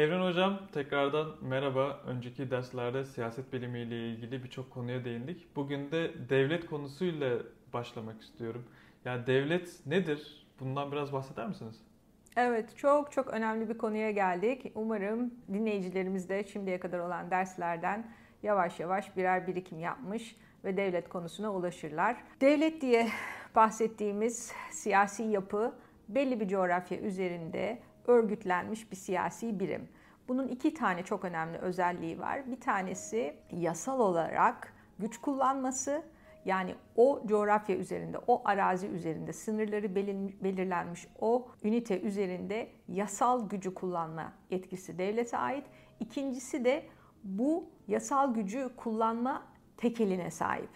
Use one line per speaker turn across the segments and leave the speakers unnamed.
Evren Hocam tekrardan merhaba. Önceki derslerde siyaset bilimiyle ilgili birçok konuya değindik. Bugün de devlet konusuyla başlamak istiyorum. Yani devlet nedir? Bundan biraz bahseder misiniz?
Evet, çok çok önemli bir konuya geldik. Umarım dinleyicilerimiz de şimdiye kadar olan derslerden yavaş yavaş birer birikim yapmış ve devlet konusuna ulaşırlar. Devlet diye bahsettiğimiz siyasi yapı belli bir coğrafya üzerinde örgütlenmiş bir siyasi birim. Bunun iki tane çok önemli özelliği var. Bir tanesi yasal olarak güç kullanması, yani o coğrafya üzerinde, o arazi üzerinde sınırları belirlenmiş o ünite üzerinde yasal gücü kullanma yetkisi devlete ait. İkincisi de bu yasal gücü kullanma tekeline sahip.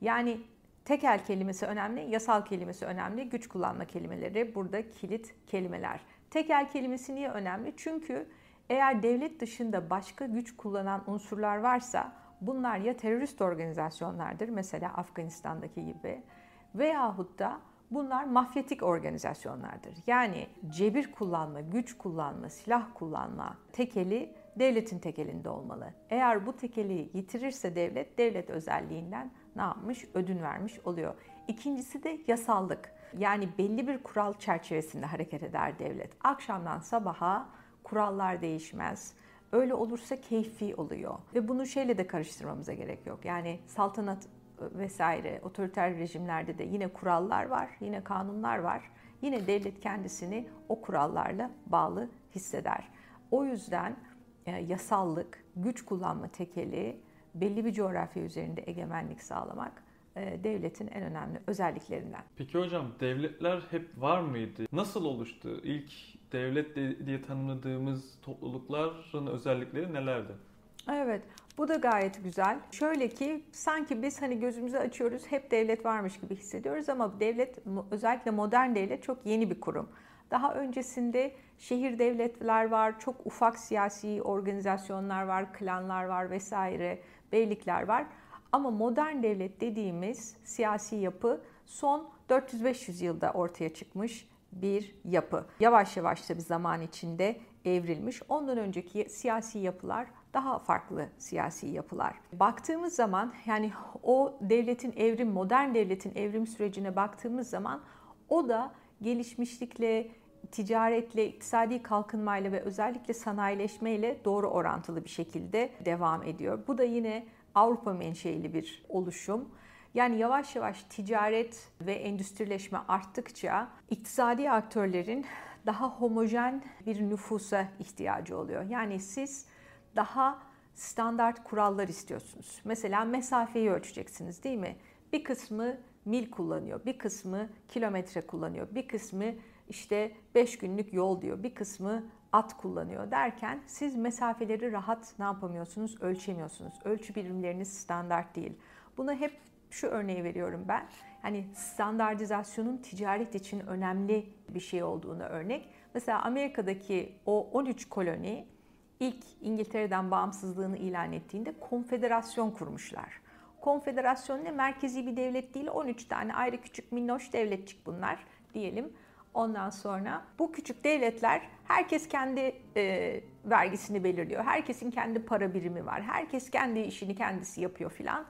Yani tekel kelimesi önemli, yasal kelimesi önemli, güç kullanma kelimeleri burada kilit kelimeler. Tekel kelimesi niye önemli? Çünkü eğer devlet dışında başka güç kullanan unsurlar varsa bunlar ya terörist organizasyonlardır mesela Afganistan'daki gibi veyahut da bunlar mafyatik organizasyonlardır. Yani cebir kullanma, güç kullanma, silah kullanma tekeli devletin tekelinde olmalı. Eğer bu tekeli yitirirse devlet, devlet özelliğinden ne yapmış? Ödün vermiş oluyor. İkincisi de yasallık. Yani belli bir kural çerçevesinde hareket eder devlet. Akşamdan sabaha kurallar değişmez. Öyle olursa keyfi oluyor. Ve bunu şeyle de karıştırmamıza gerek yok. Yani saltanat vesaire otoriter rejimlerde de yine kurallar var, yine kanunlar var. Yine devlet kendisini o kurallarla bağlı hisseder. O yüzden e, yasallık, güç kullanma tekeli, belli bir coğrafya üzerinde egemenlik sağlamak e, devletin en önemli özelliklerinden.
Peki hocam devletler hep var mıydı? Nasıl oluştu? İlk devlet diye tanımladığımız toplulukların özellikleri nelerdi?
Evet, bu da gayet güzel. Şöyle ki sanki biz hani gözümüzü açıyoruz hep devlet varmış gibi hissediyoruz ama devlet özellikle modern devlet çok yeni bir kurum. Daha öncesinde şehir devletler var, çok ufak siyasi organizasyonlar var, klanlar var vesaire, beylikler var. Ama modern devlet dediğimiz siyasi yapı son 400-500 yılda ortaya çıkmış bir yapı. Yavaş yavaş bir zaman içinde evrilmiş. Ondan önceki siyasi yapılar daha farklı siyasi yapılar. Baktığımız zaman yani o devletin evrim, modern devletin evrim sürecine baktığımız zaman o da gelişmişlikle, ticaretle, iktisadi kalkınmayla ve özellikle sanayileşmeyle doğru orantılı bir şekilde devam ediyor. Bu da yine Avrupa menşeili bir oluşum. Yani yavaş yavaş ticaret ve endüstrileşme arttıkça iktisadi aktörlerin daha homojen bir nüfusa ihtiyacı oluyor. Yani siz daha standart kurallar istiyorsunuz. Mesela mesafeyi ölçeceksiniz değil mi? Bir kısmı mil kullanıyor, bir kısmı kilometre kullanıyor, bir kısmı işte 5 günlük yol diyor, bir kısmı at kullanıyor derken siz mesafeleri rahat ne yapamıyorsunuz? Ölçemiyorsunuz. Ölçü birimleriniz standart değil. Buna hep şu örneği veriyorum ben. Hani standartizasyonun ticaret için önemli bir şey olduğunu örnek. Mesela Amerika'daki o 13 koloni ilk İngiltere'den bağımsızlığını ilan ettiğinde konfederasyon kurmuşlar. Konfederasyon ne? Merkezi bir devlet değil, 13 tane ayrı küçük minnoş devletçik bunlar diyelim. Ondan sonra bu küçük devletler herkes kendi e, vergisini belirliyor. Herkesin kendi para birimi var. Herkes kendi işini kendisi yapıyor filan.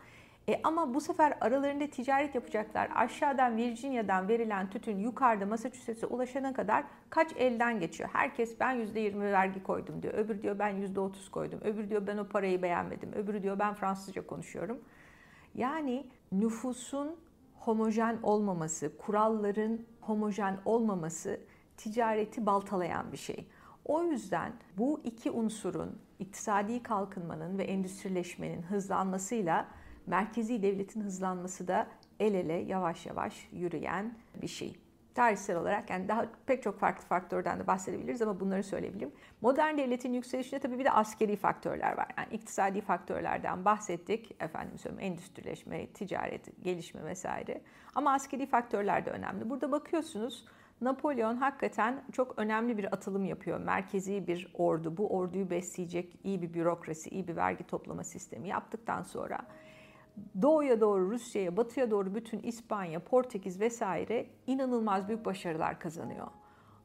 E ama bu sefer aralarında ticaret yapacaklar. Aşağıdan Virginia'dan verilen tütün yukarıda Massachusetts'e ulaşana kadar kaç elden geçiyor? Herkes ben %20 vergi koydum diyor. Öbür diyor ben %30 koydum. Öbür diyor ben o parayı beğenmedim. Öbürü diyor ben Fransızca konuşuyorum. Yani nüfusun homojen olmaması, kuralların homojen olmaması ticareti baltalayan bir şey. O yüzden bu iki unsurun iktisadi kalkınmanın ve endüstrileşmenin hızlanmasıyla merkezi devletin hızlanması da el ele yavaş yavaş yürüyen bir şey. Tarihsel olarak yani daha pek çok farklı faktörden de bahsedebiliriz ama bunları söyleyebilirim. Modern devletin yükselişinde tabii bir de askeri faktörler var. Yani iktisadi faktörlerden bahsettik. Efendim söyleyeyim endüstrileşme, ticaret, gelişme vesaire. Ama askeri faktörler de önemli. Burada bakıyorsunuz Napolyon hakikaten çok önemli bir atılım yapıyor. Merkezi bir ordu, bu orduyu besleyecek iyi bir bürokrasi, iyi bir vergi toplama sistemi yaptıktan sonra doğuya doğru Rusya'ya, batıya doğru bütün İspanya, Portekiz vesaire inanılmaz büyük başarılar kazanıyor.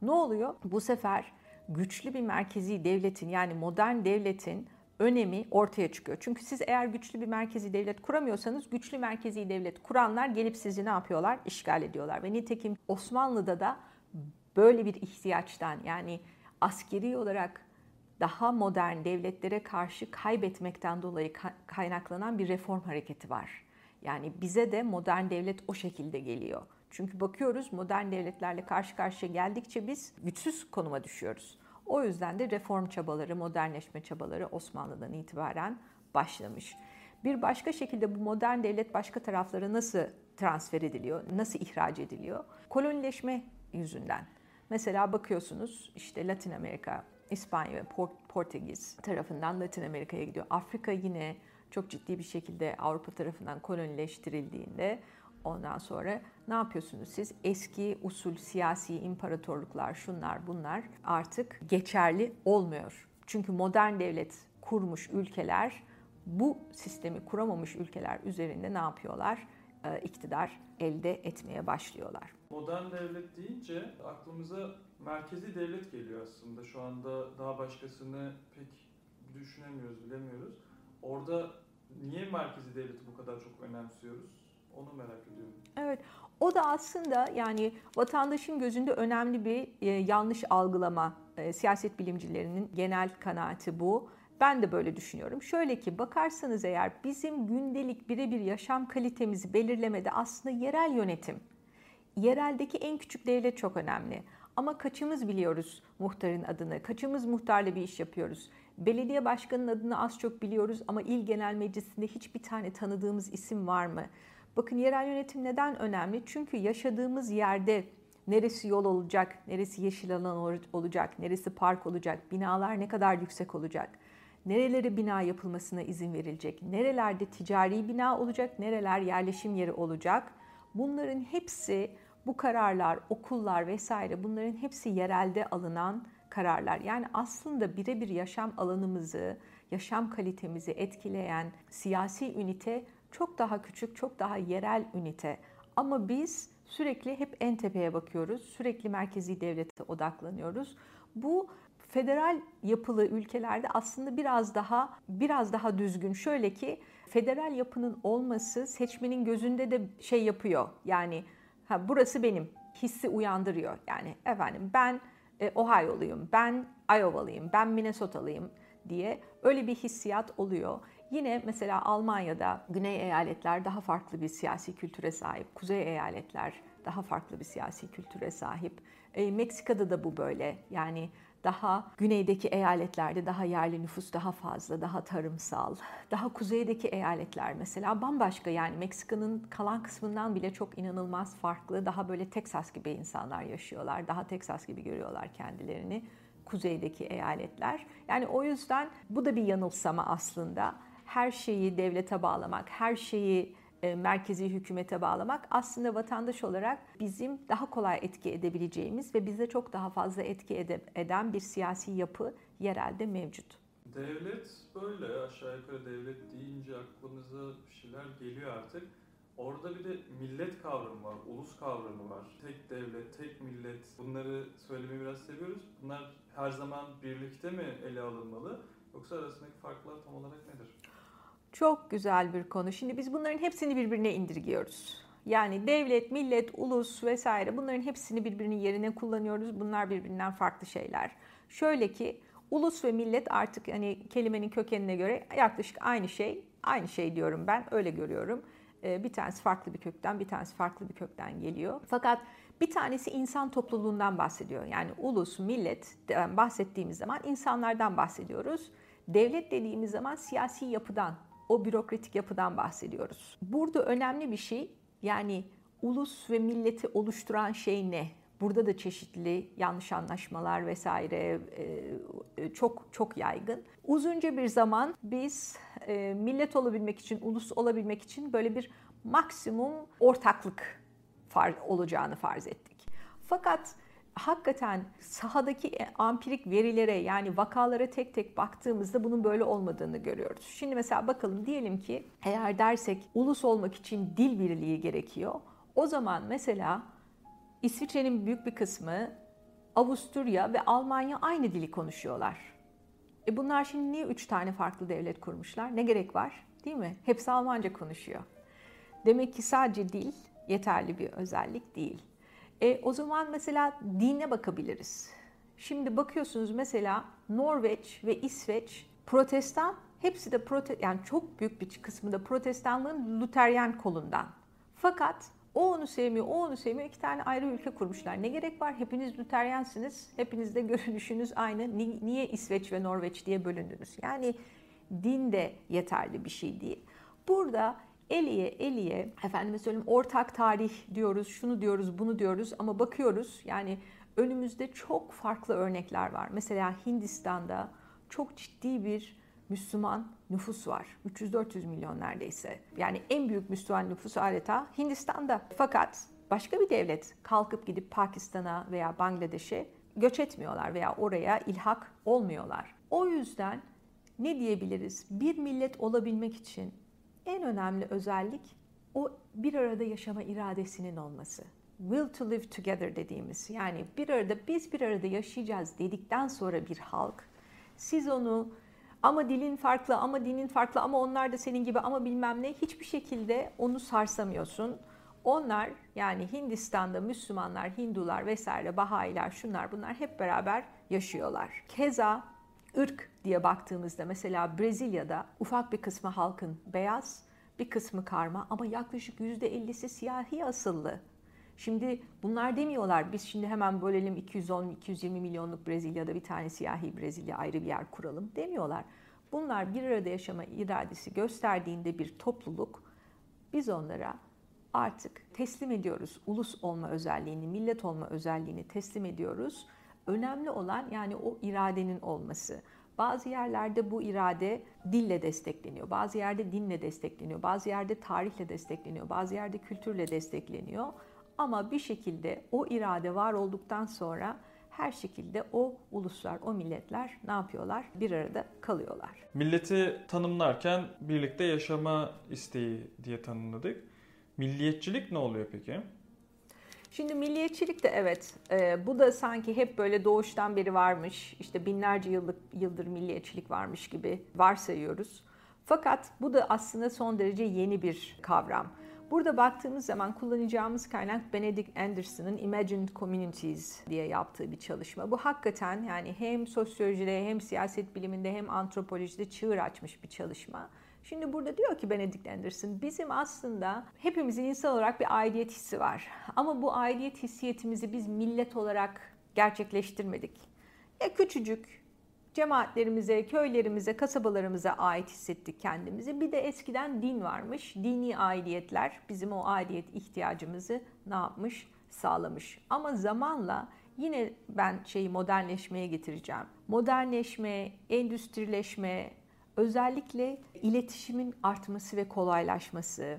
Ne oluyor? Bu sefer güçlü bir merkezi devletin yani modern devletin önemi ortaya çıkıyor. Çünkü siz eğer güçlü bir merkezi devlet kuramıyorsanız güçlü merkezi devlet kuranlar gelip sizi ne yapıyorlar? İşgal ediyorlar. Ve nitekim Osmanlı'da da böyle bir ihtiyaçtan yani askeri olarak daha modern devletlere karşı kaybetmekten dolayı kaynaklanan bir reform hareketi var. Yani bize de modern devlet o şekilde geliyor. Çünkü bakıyoruz modern devletlerle karşı karşıya geldikçe biz güçsüz konuma düşüyoruz. O yüzden de reform çabaları, modernleşme çabaları Osmanlı'dan itibaren başlamış. Bir başka şekilde bu modern devlet başka taraflara nasıl transfer ediliyor, nasıl ihraç ediliyor? Kolonileşme yüzünden. Mesela bakıyorsunuz işte Latin Amerika, İspanya ve Portekiz tarafından Latin Amerika'ya gidiyor. Afrika yine çok ciddi bir şekilde Avrupa tarafından kolonileştirildiğinde ondan sonra ne yapıyorsunuz siz? Eski usul siyasi imparatorluklar şunlar bunlar artık geçerli olmuyor. Çünkü modern devlet kurmuş ülkeler bu sistemi kuramamış ülkeler üzerinde ne yapıyorlar? Ee, iktidar elde etmeye başlıyorlar.
Modern devlet deyince aklımıza merkezi devlet geliyor aslında. Şu anda daha başkasını pek düşünemiyoruz, bilemiyoruz. Orada niye merkezi devleti bu kadar çok önemsiyoruz? Onu merak ediyorum.
Evet. O da aslında yani vatandaşın gözünde önemli bir e, yanlış algılama. E, siyaset bilimcilerinin genel kanaati bu. Ben de böyle düşünüyorum. Şöyle ki bakarsanız eğer bizim gündelik birebir yaşam kalitemizi belirlemede aslında yerel yönetim, yereldeki en küçük devlet çok önemli. Ama kaçımız biliyoruz muhtarın adını, kaçımız muhtarla bir iş yapıyoruz. Belediye başkanının adını az çok biliyoruz ama il genel meclisinde hiçbir tane tanıdığımız isim var mı? Bakın yerel yönetim neden önemli? Çünkü yaşadığımız yerde neresi yol olacak, neresi yeşil alan olacak, neresi park olacak, binalar ne kadar yüksek olacak, nerelere bina yapılmasına izin verilecek, nerelerde ticari bina olacak, nereler yerleşim yeri olacak. Bunların hepsi bu kararlar, okullar vesaire bunların hepsi yerelde alınan kararlar. Yani aslında birebir yaşam alanımızı, yaşam kalitemizi etkileyen siyasi ünite çok daha küçük, çok daha yerel ünite. Ama biz sürekli hep en tepeye bakıyoruz. Sürekli merkezi devlete odaklanıyoruz. Bu federal yapılı ülkelerde aslında biraz daha biraz daha düzgün. Şöyle ki federal yapının olması seçmenin gözünde de şey yapıyor. Yani ha burası benim hissi uyandırıyor. Yani efendim ben e, Ohio'luyum, ben Iowa'lıyım, ben Minnesota'lıyım diye öyle bir hissiyat oluyor. Yine mesela Almanya'da güney eyaletler daha farklı bir siyasi kültüre sahip, kuzey eyaletler daha farklı bir siyasi kültüre sahip. E, Meksika'da da bu böyle. Yani daha güneydeki eyaletlerde daha yerli nüfus daha fazla, daha tarımsal. Daha kuzeydeki eyaletler mesela bambaşka yani Meksika'nın kalan kısmından bile çok inanılmaz farklı. Daha böyle Teksas gibi insanlar yaşıyorlar. Daha Teksas gibi görüyorlar kendilerini kuzeydeki eyaletler. Yani o yüzden bu da bir yanılsama aslında. Her şeyi devlete bağlamak, her şeyi merkezi hükümete bağlamak aslında vatandaş olarak bizim daha kolay etki edebileceğimiz ve bize çok daha fazla etki eden bir siyasi yapı yerelde mevcut.
Devlet böyle aşağı yukarı devlet deyince aklımıza bir şeyler geliyor artık. Orada bir de millet kavramı var, ulus kavramı var. Tek devlet, tek millet. Bunları söylemeyi biraz seviyoruz. Bunlar her zaman birlikte mi ele alınmalı? Yoksa arasındaki farklar tam olarak nedir?
Çok güzel bir konu. Şimdi biz bunların hepsini birbirine indirgiyoruz. Yani devlet, millet, ulus vesaire bunların hepsini birbirinin yerine kullanıyoruz. Bunlar birbirinden farklı şeyler. Şöyle ki ulus ve millet artık hani kelimenin kökenine göre yaklaşık aynı şey. Aynı şey diyorum ben öyle görüyorum. Ee, bir tanesi farklı bir kökten, bir tanesi farklı bir kökten geliyor. Fakat bir tanesi insan topluluğundan bahsediyor. Yani ulus, millet bahsettiğimiz zaman insanlardan bahsediyoruz. Devlet dediğimiz zaman siyasi yapıdan, o bürokratik yapıdan bahsediyoruz. Burada önemli bir şey yani ulus ve milleti oluşturan şey ne? Burada da çeşitli yanlış anlaşmalar vesaire e, e, çok çok yaygın. Uzunca bir zaman biz e, millet olabilmek için, ulus olabilmek için böyle bir maksimum ortaklık olacağını farz ettik. Fakat hakikaten sahadaki e, ampirik verilere yani vakalara tek tek baktığımızda bunun böyle olmadığını görüyoruz. Şimdi mesela bakalım diyelim ki eğer dersek ulus olmak için dil birliği gerekiyor. O zaman mesela İsviçre'nin büyük bir kısmı Avusturya ve Almanya aynı dili konuşuyorlar. E bunlar şimdi niye üç tane farklı devlet kurmuşlar? Ne gerek var? Değil mi? Hepsi Almanca konuşuyor. Demek ki sadece dil yeterli bir özellik değil. E, o zaman mesela dine bakabiliriz. Şimdi bakıyorsunuz mesela Norveç ve İsveç protestan hepsi de prote yani çok büyük bir kısmı da protestanlığın Luteryen kolundan. Fakat o onu sevmiyor, o onu sevmiyor. İki tane ayrı ülke kurmuşlar. Ne gerek var? Hepiniz Luteryensiniz. Hepiniz de görünüşünüz aynı. Niye İsveç ve Norveç diye bölündünüz? Yani din de yeterli bir şey değil. Burada Eliye Eliye efendime söyleyeyim ortak tarih diyoruz, şunu diyoruz, bunu diyoruz ama bakıyoruz yani önümüzde çok farklı örnekler var. Mesela Hindistan'da çok ciddi bir Müslüman nüfus var. 300-400 milyon neredeyse. Yani en büyük Müslüman nüfus adeta Hindistan'da. Fakat başka bir devlet kalkıp gidip Pakistan'a veya Bangladeş'e göç etmiyorlar veya oraya ilhak olmuyorlar. O yüzden ne diyebiliriz? Bir millet olabilmek için en önemli özellik o bir arada yaşama iradesinin olması. Will to live together dediğimiz yani bir arada biz bir arada yaşayacağız dedikten sonra bir halk siz onu ama dilin farklı ama dinin farklı ama onlar da senin gibi ama bilmem ne hiçbir şekilde onu sarsamıyorsun. Onlar yani Hindistan'da Müslümanlar, Hindular vesaire, Bahayiler şunlar bunlar hep beraber yaşıyorlar. Keza ırk diye baktığımızda mesela Brezilya'da ufak bir kısmı halkın beyaz, bir kısmı karma ama yaklaşık %50'si siyahi asıllı. Şimdi bunlar demiyorlar biz şimdi hemen bölelim 210-220 milyonluk Brezilya'da bir tane siyahi Brezilya ayrı bir yer kuralım demiyorlar. Bunlar bir arada yaşama iradesi gösterdiğinde bir topluluk biz onlara artık teslim ediyoruz. Ulus olma özelliğini, millet olma özelliğini teslim ediyoruz. Önemli olan yani o iradenin olması. Bazı yerlerde bu irade dille destekleniyor, bazı yerde dinle destekleniyor, bazı yerde tarihle destekleniyor, bazı yerde kültürle destekleniyor. Ama bir şekilde o irade var olduktan sonra her şekilde o uluslar, o milletler ne yapıyorlar? Bir arada kalıyorlar.
Milleti tanımlarken birlikte yaşama isteği diye tanımladık. Milliyetçilik ne oluyor peki?
Şimdi milliyetçilik de evet, e, bu da sanki hep böyle doğuştan beri varmış, işte binlerce yıllık yıldır milliyetçilik varmış gibi varsayıyoruz. Fakat bu da aslında son derece yeni bir kavram. Burada baktığımız zaman kullanacağımız kaynak Benedict Anderson'ın Imagined Communities diye yaptığı bir çalışma. Bu hakikaten yani hem sosyolojide hem siyaset biliminde hem antropolojide çığır açmış bir çalışma. Şimdi burada diyor ki Benedict Anderson bizim aslında hepimizin insan olarak bir aidiyet hissi var. Ama bu aidiyet hissiyetimizi biz millet olarak gerçekleştirmedik. Ya küçücük cemaatlerimize, köylerimize, kasabalarımıza ait hissettik kendimizi. Bir de eskiden din varmış. Dini aidiyetler bizim o aidiyet ihtiyacımızı ne yapmış? Sağlamış. Ama zamanla yine ben şeyi modernleşmeye getireceğim. Modernleşme, endüstrileşme, özellikle iletişimin artması ve kolaylaşması,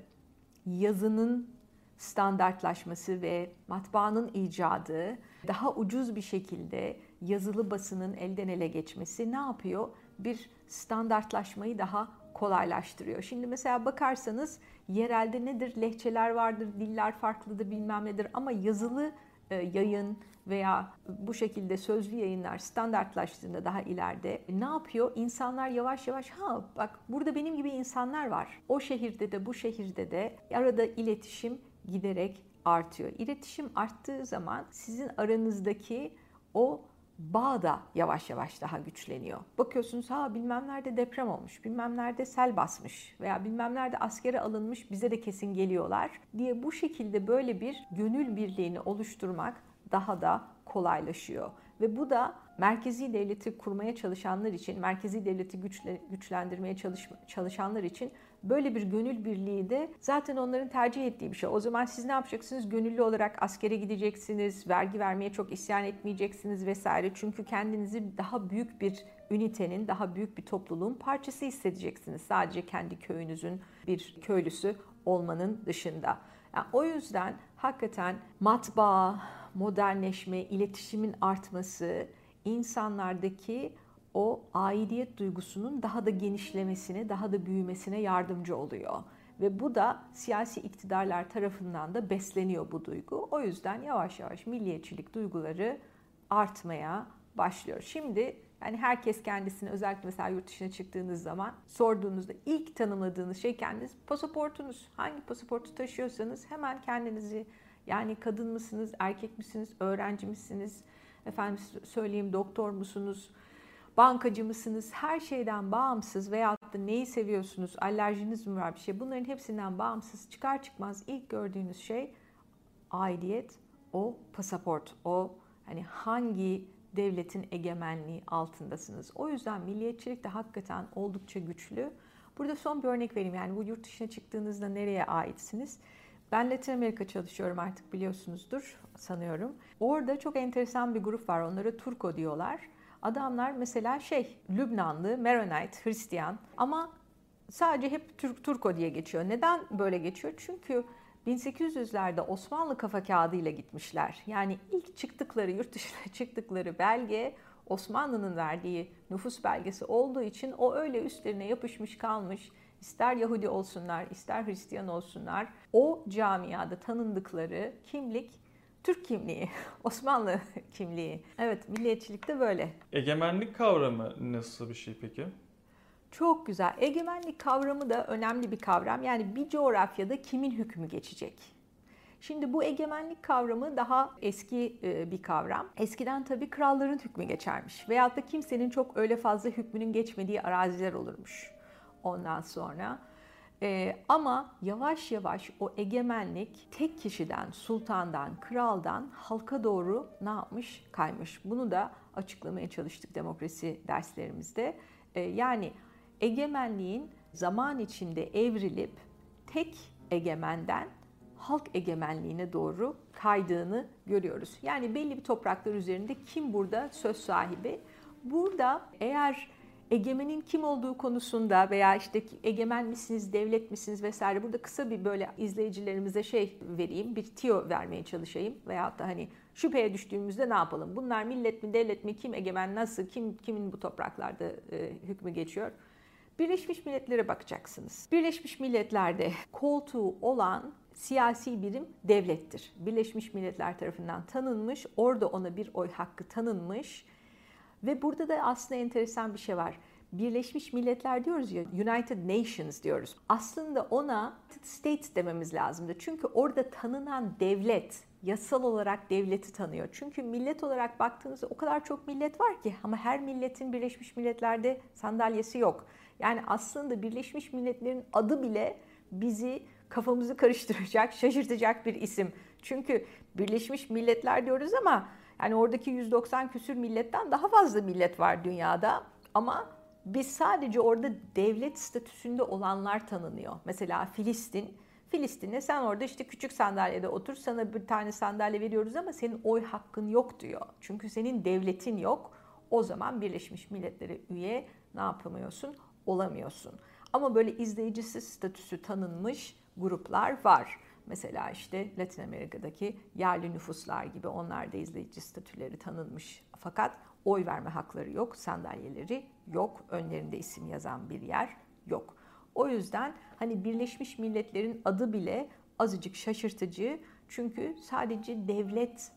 yazının standartlaşması ve matbaanın icadı daha ucuz bir şekilde yazılı basının elden ele geçmesi ne yapıyor? Bir standartlaşmayı daha kolaylaştırıyor. Şimdi mesela bakarsanız yerelde nedir? Lehçeler vardır, diller farklıdır bilmem nedir ama yazılı yayın veya bu şekilde sözlü yayınlar standartlaştığında daha ileride ne yapıyor? İnsanlar yavaş yavaş ha bak burada benim gibi insanlar var. O şehirde de bu şehirde de arada iletişim giderek artıyor. İletişim arttığı zaman sizin aranızdaki o bağ da yavaş yavaş daha güçleniyor. Bakıyorsunuz ha bilmem nerede deprem olmuş, bilmem nerede sel basmış veya bilmem nerede askere alınmış bize de kesin geliyorlar diye bu şekilde böyle bir gönül birliğini oluşturmak daha da kolaylaşıyor. Ve bu da merkezi devleti kurmaya çalışanlar için, merkezi devleti güçle, güçlendirmeye çalış, çalışanlar için böyle bir gönül birliği de zaten onların tercih ettiği bir şey. O zaman siz ne yapacaksınız? Gönüllü olarak askere gideceksiniz, vergi vermeye çok isyan etmeyeceksiniz vesaire. Çünkü kendinizi daha büyük bir ünitenin, daha büyük bir topluluğun parçası hissedeceksiniz. Sadece kendi köyünüzün bir köylüsü olmanın dışında. Yani o yüzden hakikaten matbaa, modernleşme, iletişimin artması, insanlardaki o aidiyet duygusunun daha da genişlemesine, daha da büyümesine yardımcı oluyor. Ve bu da siyasi iktidarlar tarafından da besleniyor bu duygu. O yüzden yavaş yavaş milliyetçilik duyguları artmaya başlıyor. Şimdi yani herkes kendisini özellikle mesela yurt dışına çıktığınız zaman sorduğunuzda ilk tanımladığınız şey kendiniz pasaportunuz. Hangi pasaportu taşıyorsanız hemen kendinizi yani kadın mısınız, erkek misiniz, öğrenci misiniz, efendim söyleyeyim doktor musunuz, bankacı mısınız, her şeyden bağımsız veya da neyi seviyorsunuz, alerjiniz mi var bir şey bunların hepsinden bağımsız çıkar çıkmaz ilk gördüğünüz şey aidiyet, o pasaport, o hani hangi devletin egemenliği altındasınız. O yüzden milliyetçilik de hakikaten oldukça güçlü. Burada son bir örnek vereyim. Yani bu yurt dışına çıktığınızda nereye aitsiniz? Ben Latin Amerika çalışıyorum artık biliyorsunuzdur sanıyorum. Orada çok enteresan bir grup var. Onlara Turko diyorlar. Adamlar mesela şey Lübnanlı, Maronite, Hristiyan ama sadece hep Türk Turko diye geçiyor. Neden böyle geçiyor? Çünkü 1800'lerde Osmanlı kafa kağıdı ile gitmişler. Yani ilk çıktıkları, yurt dışına çıktıkları belge Osmanlı'nın verdiği nüfus belgesi olduğu için o öyle üstlerine yapışmış kalmış. İster Yahudi olsunlar, ister Hristiyan olsunlar. O camiada tanındıkları kimlik Türk kimliği, Osmanlı kimliği. Evet, milliyetçilik de böyle.
Egemenlik kavramı nasıl bir şey peki?
Çok güzel. Egemenlik kavramı da önemli bir kavram. Yani bir coğrafyada kimin hükmü geçecek? Şimdi bu egemenlik kavramı daha eski e, bir kavram. Eskiden tabii kralların hükmü geçermiş. Veyahut da kimsenin çok öyle fazla hükmünün geçmediği araziler olurmuş. Ondan sonra ee, ama yavaş yavaş o egemenlik tek kişiden, sultandan, kraldan halka doğru ne yapmış? Kaymış. Bunu da açıklamaya çalıştık demokrasi derslerimizde. Ee, yani egemenliğin zaman içinde evrilip tek egemenden halk egemenliğine doğru kaydığını görüyoruz. Yani belli bir topraklar üzerinde kim burada söz sahibi? Burada eğer egemenin kim olduğu konusunda veya işte egemen misiniz, devlet misiniz vesaire burada kısa bir böyle izleyicilerimize şey vereyim, bir tiyo vermeye çalışayım veya da hani şüpheye düştüğümüzde ne yapalım? Bunlar millet mi, devlet mi, kim egemen, nasıl, kim kimin bu topraklarda e, hükmü geçiyor? Birleşmiş Milletler'e bakacaksınız. Birleşmiş Milletler'de koltuğu olan siyasi birim devlettir. Birleşmiş Milletler tarafından tanınmış, orada ona bir oy hakkı tanınmış ve burada da aslında enteresan bir şey var. Birleşmiş Milletler diyoruz ya, United Nations diyoruz. Aslında ona States dememiz lazımdı. Çünkü orada tanınan devlet, yasal olarak devleti tanıyor. Çünkü millet olarak baktığınızda o kadar çok millet var ki ama her milletin Birleşmiş Milletler'de sandalyesi yok. Yani aslında Birleşmiş Milletler'in adı bile bizi kafamızı karıştıracak, şaşırtacak bir isim. Çünkü Birleşmiş Milletler diyoruz ama yani oradaki 190 küsür milletten daha fazla millet var dünyada ama biz sadece orada devlet statüsünde olanlar tanınıyor. Mesela Filistin. Filistin'e sen orada işte küçük sandalyede otur sana bir tane sandalye veriyoruz ama senin oy hakkın yok diyor. Çünkü senin devletin yok. O zaman Birleşmiş Milletler'e üye ne yapamıyorsun? Olamıyorsun. Ama böyle izleyicisi statüsü tanınmış gruplar var. Mesela işte Latin Amerika'daki yerli nüfuslar gibi onlar da izleyici statüleri tanınmış. Fakat oy verme hakları yok, sandalyeleri yok, önlerinde isim yazan bir yer yok. O yüzden hani Birleşmiş Milletler'in adı bile azıcık şaşırtıcı. Çünkü sadece devlet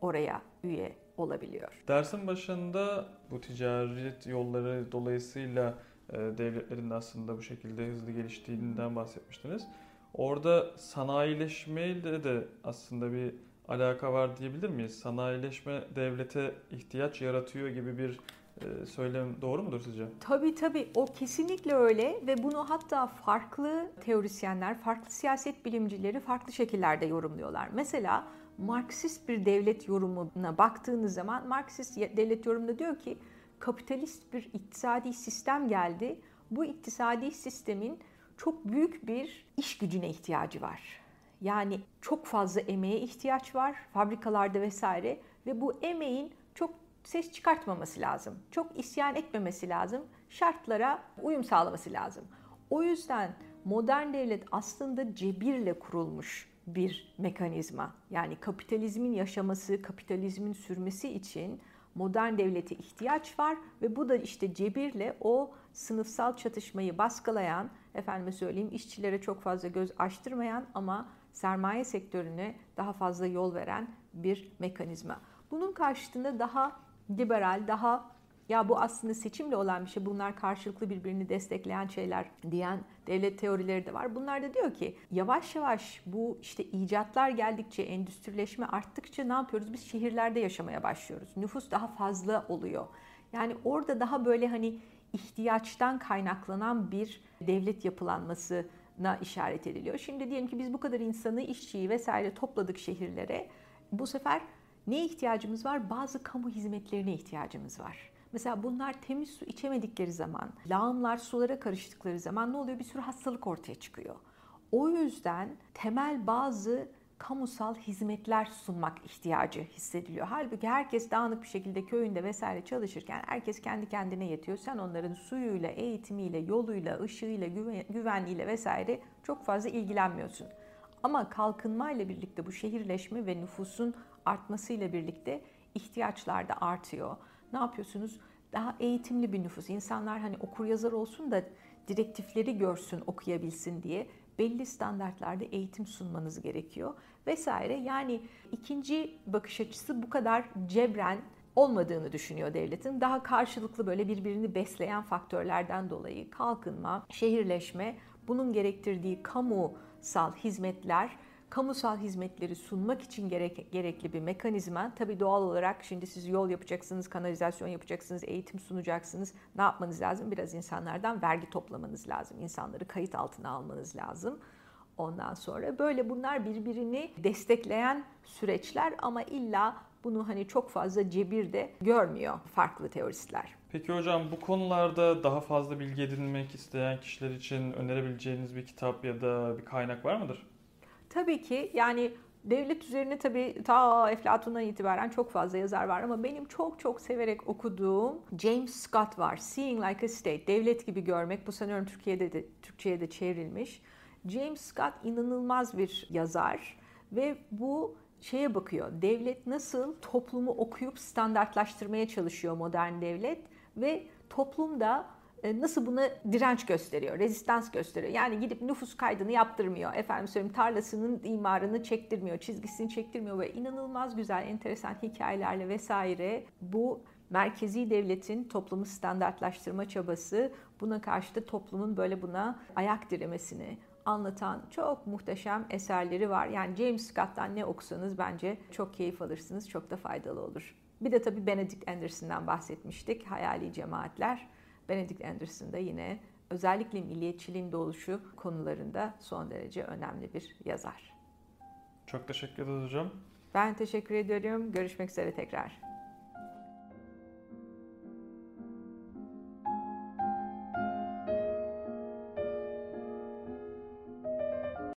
oraya üye olabiliyor.
Dersin başında bu ticaret yolları dolayısıyla e, devletlerin aslında bu şekilde hızlı geliştiğinden bahsetmiştiniz. Orada sanayileşmeyle de aslında bir alaka var diyebilir miyiz? Sanayileşme devlete ihtiyaç yaratıyor gibi bir e, söylem doğru mudur sizce?
Tabii tabii o kesinlikle öyle ve bunu hatta farklı teorisyenler, farklı siyaset bilimcileri farklı şekillerde yorumluyorlar. Mesela Marksist bir devlet yorumuna baktığınız zaman Marksist devlet yorumunda diyor ki kapitalist bir iktisadi sistem geldi. Bu iktisadi sistemin çok büyük bir iş gücüne ihtiyacı var. Yani çok fazla emeğe ihtiyaç var fabrikalarda vesaire ve bu emeğin çok ses çıkartmaması lazım. Çok isyan etmemesi lazım. Şartlara uyum sağlaması lazım. O yüzden modern devlet aslında cebirle kurulmuş bir mekanizma. Yani kapitalizmin yaşaması, kapitalizmin sürmesi için modern devlete ihtiyaç var ve bu da işte cebirle o sınıfsal çatışmayı baskılayan, efendime söyleyeyim işçilere çok fazla göz açtırmayan ama sermaye sektörüne daha fazla yol veren bir mekanizma. Bunun karşısında daha liberal, daha ya bu aslında seçimle olan bir şey. Bunlar karşılıklı birbirini destekleyen şeyler diyen devlet teorileri de var. Bunlar da diyor ki yavaş yavaş bu işte icatlar geldikçe, endüstrileşme arttıkça ne yapıyoruz? Biz şehirlerde yaşamaya başlıyoruz. Nüfus daha fazla oluyor. Yani orada daha böyle hani ihtiyaçtan kaynaklanan bir devlet yapılanmasına işaret ediliyor. Şimdi diyelim ki biz bu kadar insanı, işçiyi vesaire topladık şehirlere. Bu sefer ne ihtiyacımız var? Bazı kamu hizmetlerine ihtiyacımız var. Mesela bunlar temiz su içemedikleri zaman, lağımlar sulara karıştıkları zaman ne oluyor? Bir sürü hastalık ortaya çıkıyor. O yüzden temel bazı kamusal hizmetler sunmak ihtiyacı hissediliyor. Halbuki herkes dağınık bir şekilde köyünde vesaire çalışırken herkes kendi kendine yetiyor. Sen onların suyuyla, eğitimiyle, yoluyla, ışığıyla, güvenliğiyle vesaire çok fazla ilgilenmiyorsun. Ama kalkınmayla birlikte bu şehirleşme ve nüfusun artmasıyla birlikte ihtiyaçlar da artıyor. Ne yapıyorsunuz? Daha eğitimli bir nüfus. İnsanlar hani okur yazar olsun da direktifleri görsün, okuyabilsin diye belli standartlarda eğitim sunmanız gerekiyor vesaire. Yani ikinci bakış açısı bu kadar cebren olmadığını düşünüyor devletin. Daha karşılıklı böyle birbirini besleyen faktörlerden dolayı kalkınma, şehirleşme, bunun gerektirdiği kamusal hizmetler kamusal hizmetleri sunmak için gerek, gerekli bir mekanizma. Tabii doğal olarak şimdi siz yol yapacaksınız, kanalizasyon yapacaksınız, eğitim sunacaksınız. Ne yapmanız lazım? Biraz insanlardan vergi toplamanız lazım. İnsanları kayıt altına almanız lazım. Ondan sonra böyle bunlar birbirini destekleyen süreçler ama illa bunu hani çok fazla cebirde görmüyor farklı teoristler.
Peki hocam bu konularda daha fazla bilgi edinmek isteyen kişiler için önerebileceğiniz bir kitap ya da bir kaynak var mıdır?
Tabii ki yani devlet üzerine tabii ta Eflatun'dan itibaren çok fazla yazar var ama benim çok çok severek okuduğum James Scott var. Seeing Like a State, devlet gibi görmek. Bu sanıyorum Türkiye'de de Türkçe'ye de çevrilmiş. James Scott inanılmaz bir yazar ve bu şeye bakıyor. Devlet nasıl toplumu okuyup standartlaştırmaya çalışıyor modern devlet ve toplumda e, nasıl buna direnç gösteriyor, rezistans gösteriyor. Yani gidip nüfus kaydını yaptırmıyor, efendim söyleyeyim tarlasının imarını çektirmiyor, çizgisini çektirmiyor ve inanılmaz güzel, enteresan hikayelerle vesaire bu merkezi devletin toplumu standartlaştırma çabası, buna karşı da toplumun böyle buna ayak diremesini anlatan çok muhteşem eserleri var. Yani James Scott'tan ne okusanız bence çok keyif alırsınız, çok da faydalı olur. Bir de tabii Benedict Anderson'dan bahsetmiştik, Hayali Cemaatler. Benedict Anderson da yine özellikle milliyetçiliğin doğuşu konularında son derece önemli bir yazar.
Çok teşekkür ederiz hocam.
Ben teşekkür ediyorum. Görüşmek üzere tekrar.